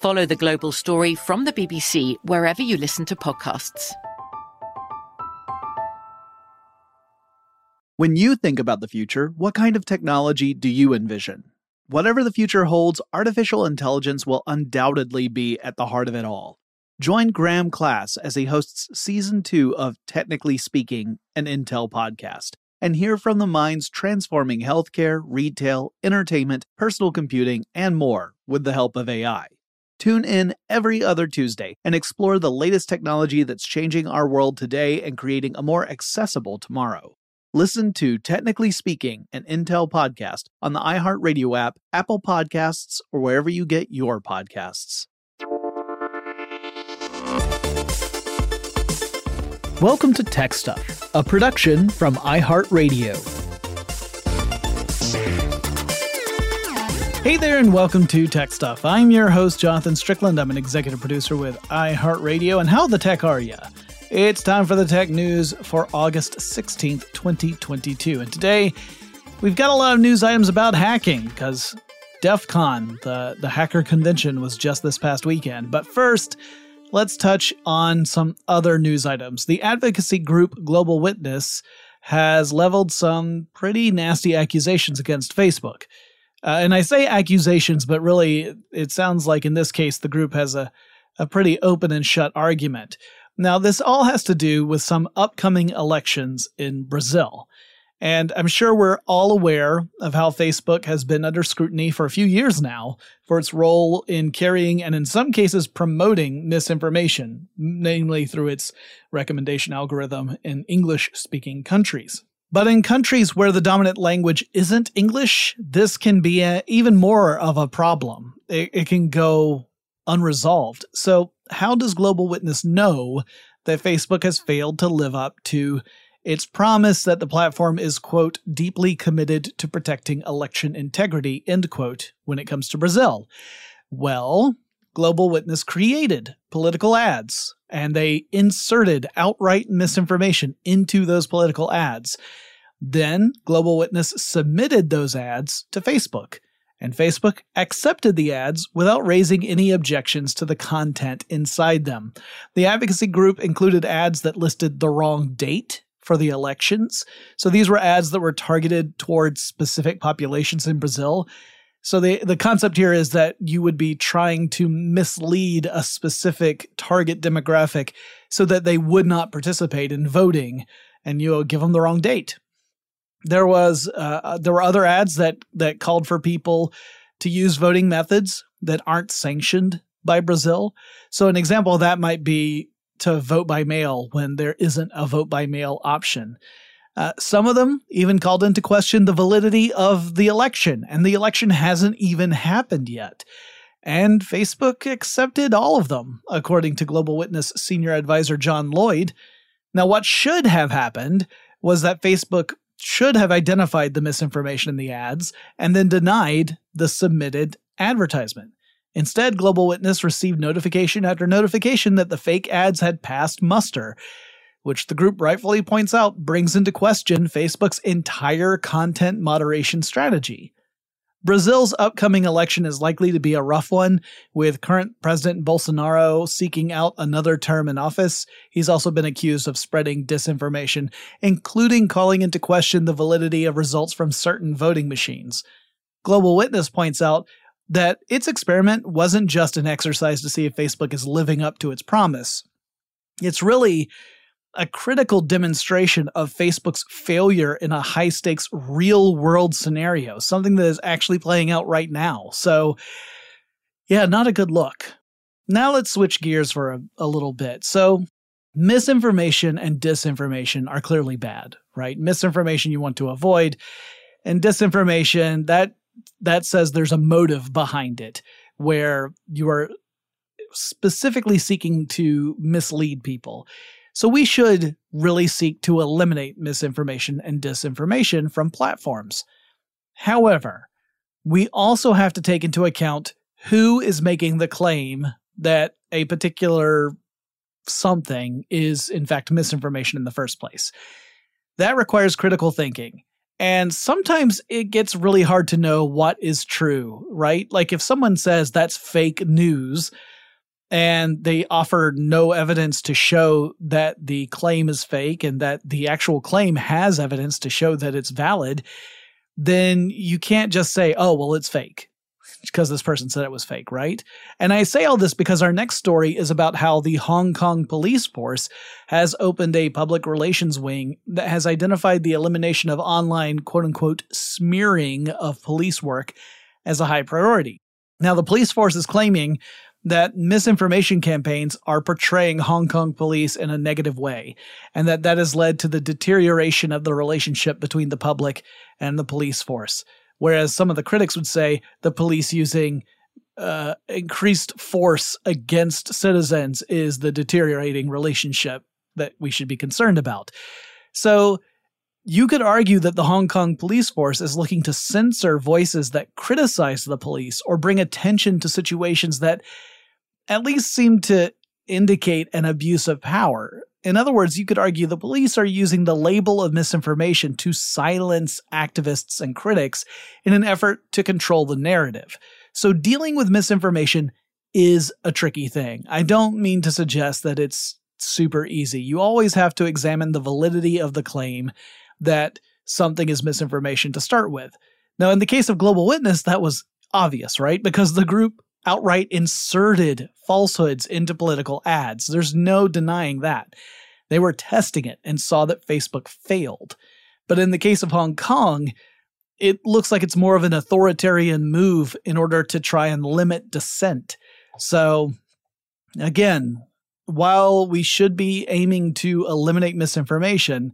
Follow the global story from the BBC wherever you listen to podcasts. When you think about the future, what kind of technology do you envision? Whatever the future holds, artificial intelligence will undoubtedly be at the heart of it all. Join Graham Class as he hosts season two of Technically Speaking, an Intel podcast, and hear from the minds transforming healthcare, retail, entertainment, personal computing, and more with the help of AI. Tune in every other Tuesday and explore the latest technology that's changing our world today and creating a more accessible tomorrow. Listen to Technically Speaking, an Intel podcast on the iHeartRadio app, Apple Podcasts, or wherever you get your podcasts. Welcome to Tech Stuff, a production from iHeartRadio. Hey there, and welcome to Tech Stuff. I'm your host, Jonathan Strickland. I'm an executive producer with iHeartRadio. And how the tech are you? It's time for the tech news for August 16th, 2022. And today, we've got a lot of news items about hacking because DEF CON, the, the hacker convention, was just this past weekend. But first, let's touch on some other news items. The advocacy group Global Witness has leveled some pretty nasty accusations against Facebook. Uh, and I say accusations, but really it sounds like in this case the group has a, a pretty open and shut argument. Now, this all has to do with some upcoming elections in Brazil. And I'm sure we're all aware of how Facebook has been under scrutiny for a few years now for its role in carrying and in some cases promoting misinformation, namely through its recommendation algorithm in English speaking countries. But in countries where the dominant language isn't English, this can be a, even more of a problem. It, it can go unresolved. So, how does Global Witness know that Facebook has failed to live up to its promise that the platform is, quote, deeply committed to protecting election integrity, end quote, when it comes to Brazil? Well, Global Witness created political ads and they inserted outright misinformation into those political ads. Then Global Witness submitted those ads to Facebook and Facebook accepted the ads without raising any objections to the content inside them. The advocacy group included ads that listed the wrong date for the elections. So these were ads that were targeted towards specific populations in Brazil. So the the concept here is that you would be trying to mislead a specific target demographic so that they would not participate in voting and you give them the wrong date. There was uh, uh, there were other ads that that called for people to use voting methods that aren't sanctioned by Brazil. So an example of that might be to vote by mail when there isn't a vote by mail option. Uh, some of them even called into question the validity of the election, and the election hasn't even happened yet. And Facebook accepted all of them, according to Global Witness senior advisor John Lloyd. Now, what should have happened was that Facebook should have identified the misinformation in the ads and then denied the submitted advertisement. Instead, Global Witness received notification after notification that the fake ads had passed muster, which the group rightfully points out brings into question Facebook's entire content moderation strategy. Brazil's upcoming election is likely to be a rough one, with current President Bolsonaro seeking out another term in office. He's also been accused of spreading disinformation, including calling into question the validity of results from certain voting machines. Global Witness points out that its experiment wasn't just an exercise to see if Facebook is living up to its promise. It's really a critical demonstration of Facebook's failure in a high stakes real world scenario, something that is actually playing out right now. So, yeah, not a good look. Now let's switch gears for a, a little bit. So, misinformation and disinformation are clearly bad, right? Misinformation you want to avoid, and disinformation that that says there's a motive behind it where you are specifically seeking to mislead people. So we should really seek to eliminate misinformation and disinformation from platforms. However, we also have to take into account who is making the claim that a particular something is in fact misinformation in the first place. That requires critical thinking. And sometimes it gets really hard to know what is true, right? Like if someone says that's fake news, and they offer no evidence to show that the claim is fake and that the actual claim has evidence to show that it's valid, then you can't just say, oh, well, it's fake because this person said it was fake, right? And I say all this because our next story is about how the Hong Kong police force has opened a public relations wing that has identified the elimination of online quote unquote smearing of police work as a high priority. Now, the police force is claiming that misinformation campaigns are portraying Hong Kong police in a negative way, and that that has led to the deterioration of the relationship between the public and the police force. Whereas some of the critics would say the police using uh, increased force against citizens is the deteriorating relationship that we should be concerned about. So you could argue that the Hong Kong police force is looking to censor voices that criticize the police or bring attention to situations that at least seem to indicate an abuse of power. In other words, you could argue the police are using the label of misinformation to silence activists and critics in an effort to control the narrative. So dealing with misinformation is a tricky thing. I don't mean to suggest that it's super easy. You always have to examine the validity of the claim that something is misinformation to start with. Now, in the case of Global Witness, that was obvious, right? Because the group outright inserted falsehoods into political ads. There's no denying that. They were testing it and saw that Facebook failed. But in the case of Hong Kong, it looks like it's more of an authoritarian move in order to try and limit dissent. So, again, while we should be aiming to eliminate misinformation,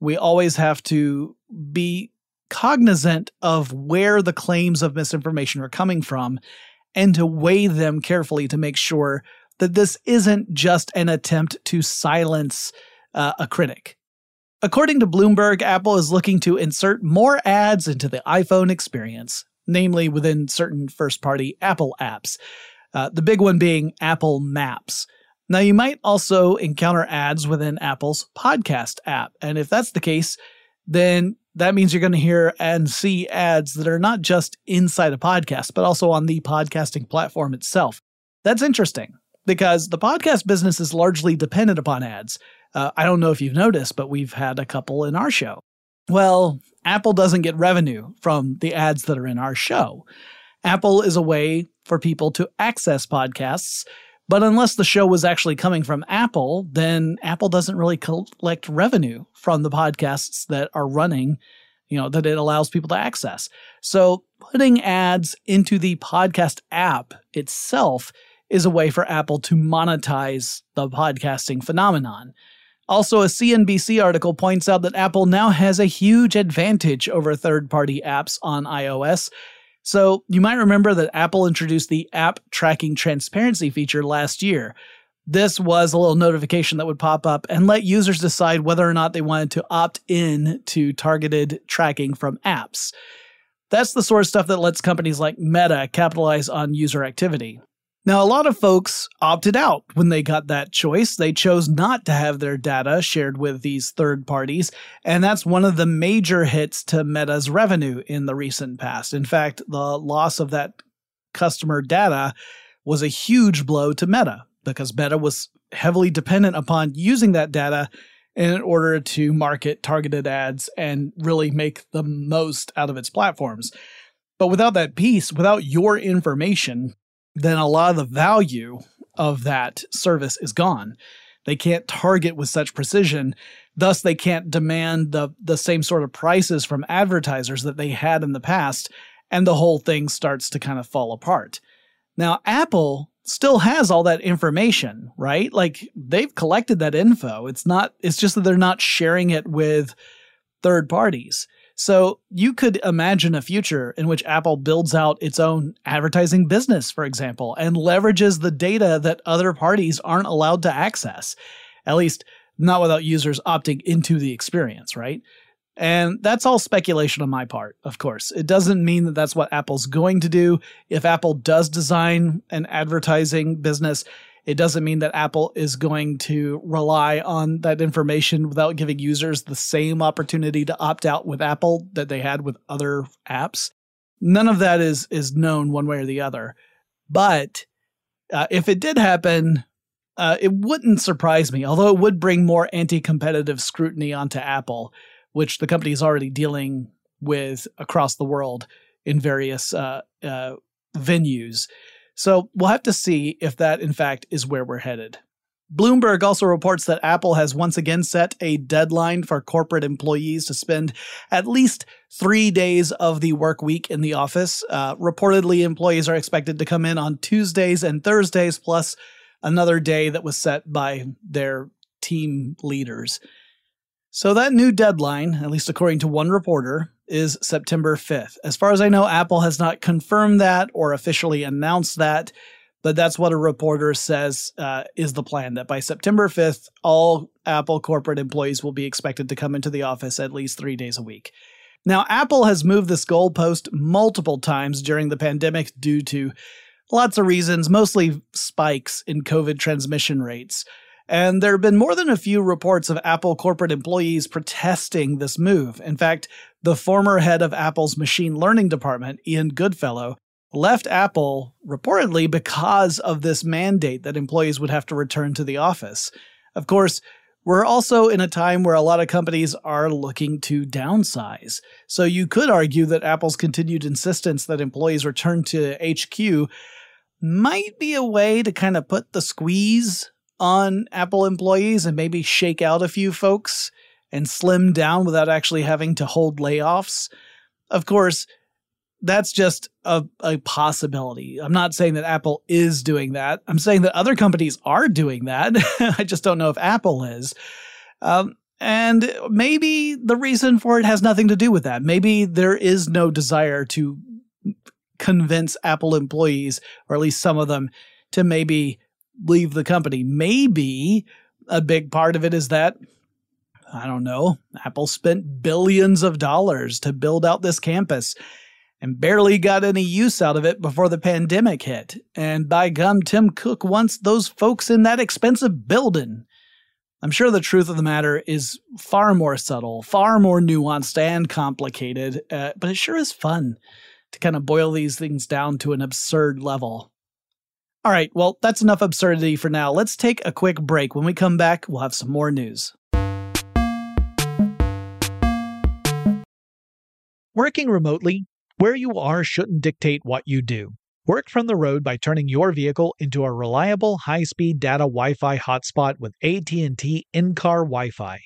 we always have to be cognizant of where the claims of misinformation are coming from and to weigh them carefully to make sure that this isn't just an attempt to silence uh, a critic. According to Bloomberg, Apple is looking to insert more ads into the iPhone experience, namely within certain first party Apple apps. Uh, the big one being Apple Maps. Now, you might also encounter ads within Apple's podcast app. And if that's the case, then that means you're going to hear and see ads that are not just inside a podcast, but also on the podcasting platform itself. That's interesting because the podcast business is largely dependent upon ads. Uh, I don't know if you've noticed, but we've had a couple in our show. Well, Apple doesn't get revenue from the ads that are in our show. Apple is a way for people to access podcasts but unless the show was actually coming from Apple, then Apple doesn't really collect revenue from the podcasts that are running, you know, that it allows people to access. So putting ads into the podcast app itself is a way for Apple to monetize the podcasting phenomenon. Also, a CNBC article points out that Apple now has a huge advantage over third party apps on iOS. So, you might remember that Apple introduced the app tracking transparency feature last year. This was a little notification that would pop up and let users decide whether or not they wanted to opt in to targeted tracking from apps. That's the sort of stuff that lets companies like Meta capitalize on user activity. Now, a lot of folks opted out when they got that choice. They chose not to have their data shared with these third parties, and that's one of the major hits to Meta's revenue in the recent past. In fact, the loss of that customer data was a huge blow to Meta because Meta was heavily dependent upon using that data in order to market targeted ads and really make the most out of its platforms. But without that piece, without your information, then a lot of the value of that service is gone. They can't target with such precision. Thus, they can't demand the, the same sort of prices from advertisers that they had in the past, and the whole thing starts to kind of fall apart. Now, Apple still has all that information, right? Like they've collected that info. It's not, it's just that they're not sharing it with third parties. So you could imagine a future in which Apple builds out its own advertising business, for example, and leverages the data that other parties aren't allowed to access. At least not without users opting into the experience, right? And that's all speculation on my part, of course. It doesn't mean that that's what Apple's going to do. If Apple does design an advertising business, it doesn't mean that Apple is going to rely on that information without giving users the same opportunity to opt out with Apple that they had with other apps. None of that is is known one way or the other. But uh, if it did happen, uh, it wouldn't surprise me, although it would bring more anti-competitive scrutiny onto Apple, which the company is already dealing with across the world in various uh, uh venues. So we'll have to see if that, in fact, is where we're headed. Bloomberg also reports that Apple has once again set a deadline for corporate employees to spend at least three days of the work week in the office. Uh, reportedly, employees are expected to come in on Tuesdays and Thursdays, plus another day that was set by their team leaders. So that new deadline, at least according to one reporter, is September 5th. As far as I know, Apple has not confirmed that or officially announced that, but that's what a reporter says uh, is the plan that by September 5th, all Apple corporate employees will be expected to come into the office at least three days a week. Now, Apple has moved this goalpost multiple times during the pandemic due to lots of reasons, mostly spikes in COVID transmission rates. And there have been more than a few reports of Apple corporate employees protesting this move. In fact, the former head of Apple's machine learning department, Ian Goodfellow, left Apple reportedly because of this mandate that employees would have to return to the office. Of course, we're also in a time where a lot of companies are looking to downsize. So you could argue that Apple's continued insistence that employees return to HQ might be a way to kind of put the squeeze on Apple employees and maybe shake out a few folks and slim down without actually having to hold layoffs. Of course, that's just a, a possibility. I'm not saying that Apple is doing that. I'm saying that other companies are doing that. I just don't know if Apple is. Um, and maybe the reason for it has nothing to do with that. Maybe there is no desire to convince Apple employees, or at least some of them, to maybe leave the company. Maybe a big part of it is that, I don't know, Apple spent billions of dollars to build out this campus and barely got any use out of it before the pandemic hit. And by gum, Tim Cook wants those folks in that expensive building. I'm sure the truth of the matter is far more subtle, far more nuanced and complicated, uh, but it sure is fun to kind of boil these things down to an absurd level. All right, well, that's enough absurdity for now. Let's take a quick break. When we come back, we'll have some more news. Working remotely, where you are shouldn't dictate what you do. Work from the road by turning your vehicle into a reliable high-speed data Wi-Fi hotspot with AT&T in-car Wi-Fi.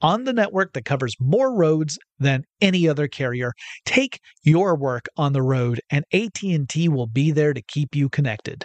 On the network that covers more roads than any other carrier, take your work on the road and AT&T will be there to keep you connected.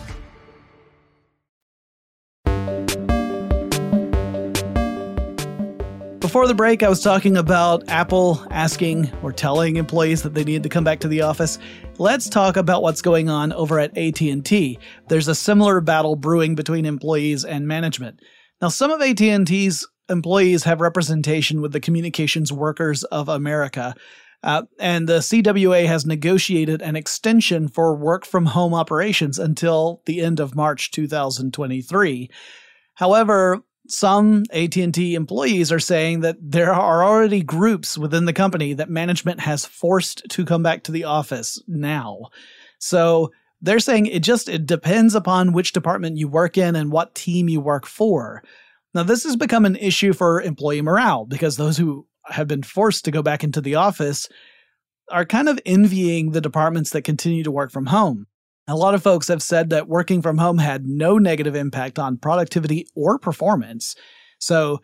Before the break, I was talking about Apple asking or telling employees that they needed to come back to the office. Let's talk about what's going on over at AT&T. There's a similar battle brewing between employees and management. Now, some of AT&T's employees have representation with the Communications Workers of America. Uh, and the CWA has negotiated an extension for work from home operations until the end of March 2023. However, some AT&T employees are saying that there are already groups within the company that management has forced to come back to the office now. So they're saying it just it depends upon which department you work in and what team you work for. Now this has become an issue for employee morale because those who have been forced to go back into the office are kind of envying the departments that continue to work from home. A lot of folks have said that working from home had no negative impact on productivity or performance. So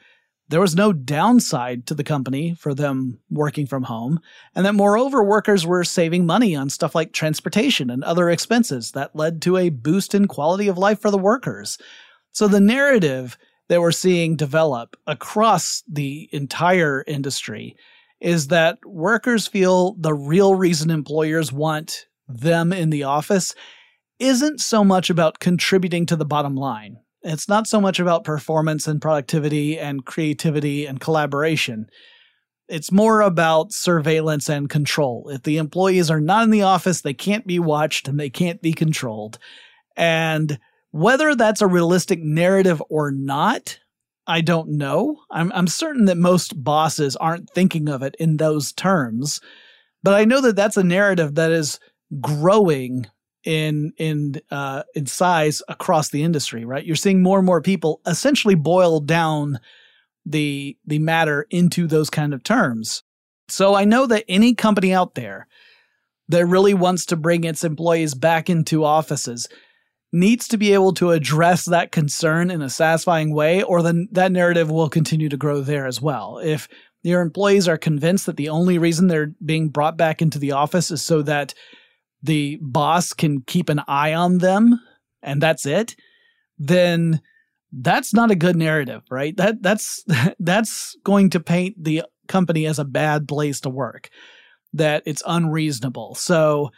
there was no downside to the company for them working from home, and that moreover, workers were saving money on stuff like transportation and other expenses that led to a boost in quality of life for the workers. So the narrative that we're seeing develop across the entire industry is that workers feel the real reason employers want them in the office isn't so much about contributing to the bottom line. It's not so much about performance and productivity and creativity and collaboration. It's more about surveillance and control. If the employees are not in the office, they can't be watched and they can't be controlled. And whether that's a realistic narrative or not, I don't know. I'm, I'm certain that most bosses aren't thinking of it in those terms. But I know that that's a narrative that is growing in in uh, in size across the industry. Right, you're seeing more and more people essentially boil down the the matter into those kind of terms. So I know that any company out there that really wants to bring its employees back into offices needs to be able to address that concern in a satisfying way, or then that narrative will continue to grow there as well. If your employees are convinced that the only reason they're being brought back into the office is so that the boss can keep an eye on them and that's it, then that's not a good narrative, right? That that's that's going to paint the company as a bad place to work. That it's unreasonable. So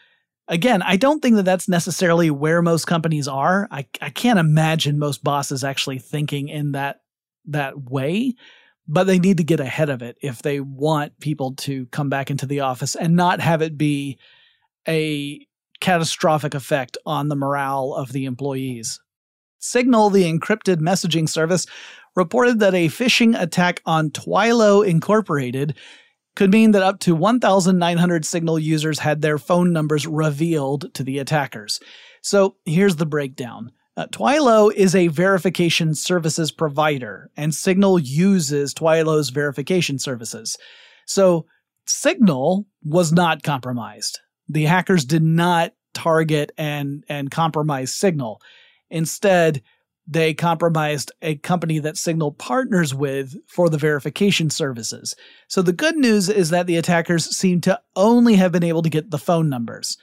again, I don't think that that's necessarily where most companies are. I, I can't imagine most bosses actually thinking in that that way, but they need to get ahead of it if they want people to come back into the office and not have it be a catastrophic effect on the morale of the employees. Signal, the encrypted messaging service, reported that a phishing attack on Twilio Incorporated could mean that up to 1,900 Signal users had their phone numbers revealed to the attackers. So here's the breakdown. Uh, Twilio is a verification services provider, and Signal uses Twilio's verification services. So Signal was not compromised. The hackers did not target and and compromise Signal. Instead, they compromised a company that Signal partners with for the verification services. So the good news is that the attackers seem to only have been able to get the phone numbers.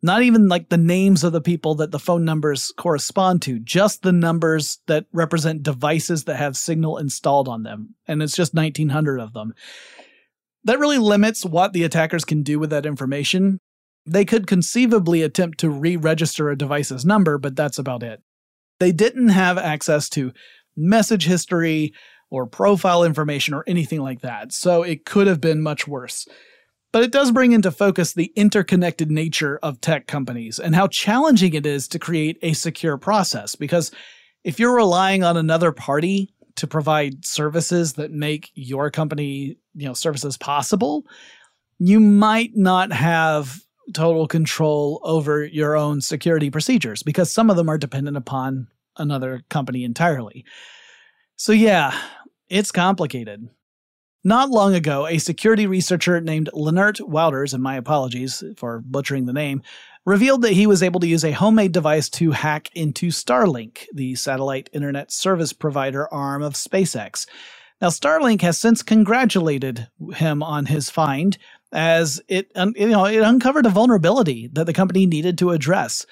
Not even like the names of the people that the phone numbers correspond to, just the numbers that represent devices that have Signal installed on them. And it's just 1900 of them. That really limits what the attackers can do with that information. They could conceivably attempt to re register a device's number, but that's about it. They didn't have access to message history or profile information or anything like that, so it could have been much worse. But it does bring into focus the interconnected nature of tech companies and how challenging it is to create a secure process. Because if you're relying on another party to provide services that make your company, you know, services possible, you might not have total control over your own security procedures because some of them are dependent upon another company entirely. So, yeah, it's complicated. Not long ago, a security researcher named Lennart Wouters, and my apologies for butchering the name, revealed that he was able to use a homemade device to hack into Starlink, the satellite internet service provider arm of SpaceX. Now, Starlink has since congratulated him on his find, as it you know it uncovered a vulnerability that the company needed to address.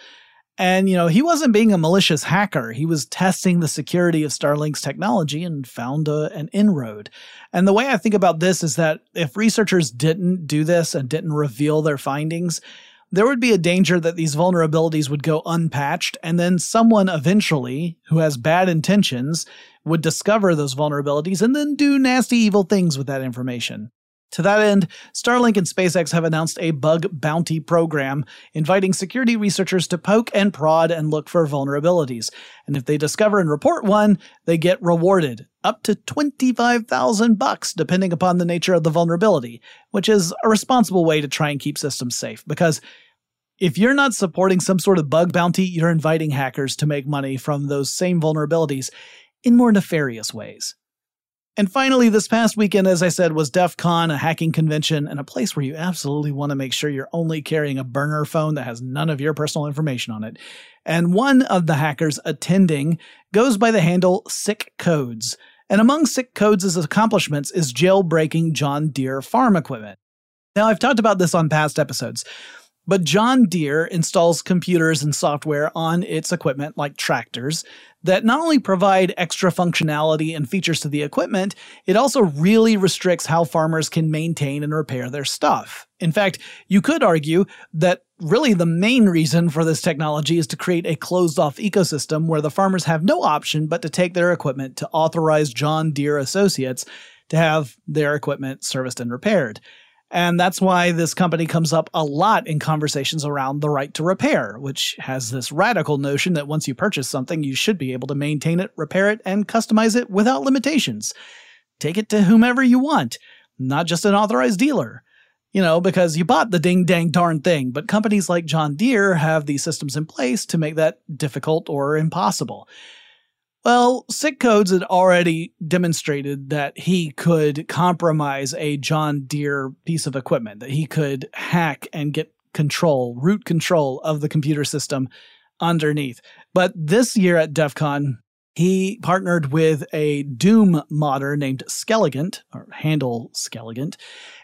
And you know, he wasn't being a malicious hacker. He was testing the security of Starlink's technology and found a, an inroad. And the way I think about this is that if researchers didn't do this and didn't reveal their findings, there would be a danger that these vulnerabilities would go unpatched and then someone eventually who has bad intentions would discover those vulnerabilities and then do nasty evil things with that information. To that end, Starlink and SpaceX have announced a bug bounty program, inviting security researchers to poke and prod and look for vulnerabilities. And if they discover and report one, they get rewarded up to 25,000 bucks depending upon the nature of the vulnerability, which is a responsible way to try and keep systems safe because if you're not supporting some sort of bug bounty, you're inviting hackers to make money from those same vulnerabilities in more nefarious ways. And finally, this past weekend, as I said, was DEF CON, a hacking convention, and a place where you absolutely want to make sure you're only carrying a burner phone that has none of your personal information on it. And one of the hackers attending goes by the handle Sick Codes. And among Sick Codes' accomplishments is jailbreaking John Deere farm equipment. Now, I've talked about this on past episodes. But John Deere installs computers and software on its equipment, like tractors, that not only provide extra functionality and features to the equipment, it also really restricts how farmers can maintain and repair their stuff. In fact, you could argue that really the main reason for this technology is to create a closed off ecosystem where the farmers have no option but to take their equipment to authorized John Deere associates to have their equipment serviced and repaired. And that's why this company comes up a lot in conversations around the right to repair, which has this radical notion that once you purchase something, you should be able to maintain it, repair it, and customize it without limitations. Take it to whomever you want, not just an authorized dealer. You know, because you bought the ding dang darn thing, but companies like John Deere have these systems in place to make that difficult or impossible. Well, Sick Codes had already demonstrated that he could compromise a John Deere piece of equipment, that he could hack and get control, root control of the computer system underneath. But this year at DEF CON, he partnered with a Doom modder named Skelegant, or Handle Skelegant,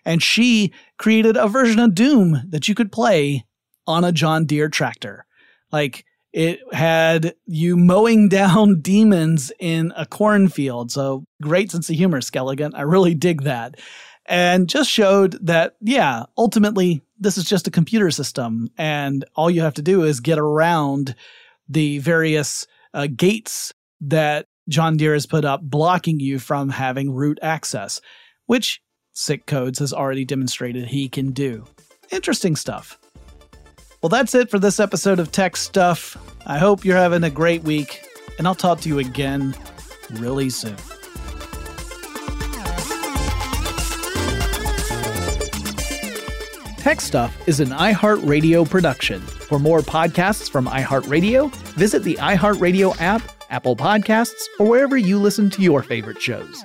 and she created a version of Doom that you could play on a John Deere tractor. Like, it had you mowing down demons in a cornfield. So great sense of humor, Skelegant. I really dig that. And just showed that, yeah, ultimately, this is just a computer system. And all you have to do is get around the various uh, gates that John Deere has put up blocking you from having root access, which Sick Codes has already demonstrated he can do. Interesting stuff. Well, that's it for this episode of Tech Stuff. I hope you're having a great week, and I'll talk to you again really soon. Tech Stuff is an iHeartRadio production. For more podcasts from iHeartRadio, visit the iHeartRadio app, Apple Podcasts, or wherever you listen to your favorite shows.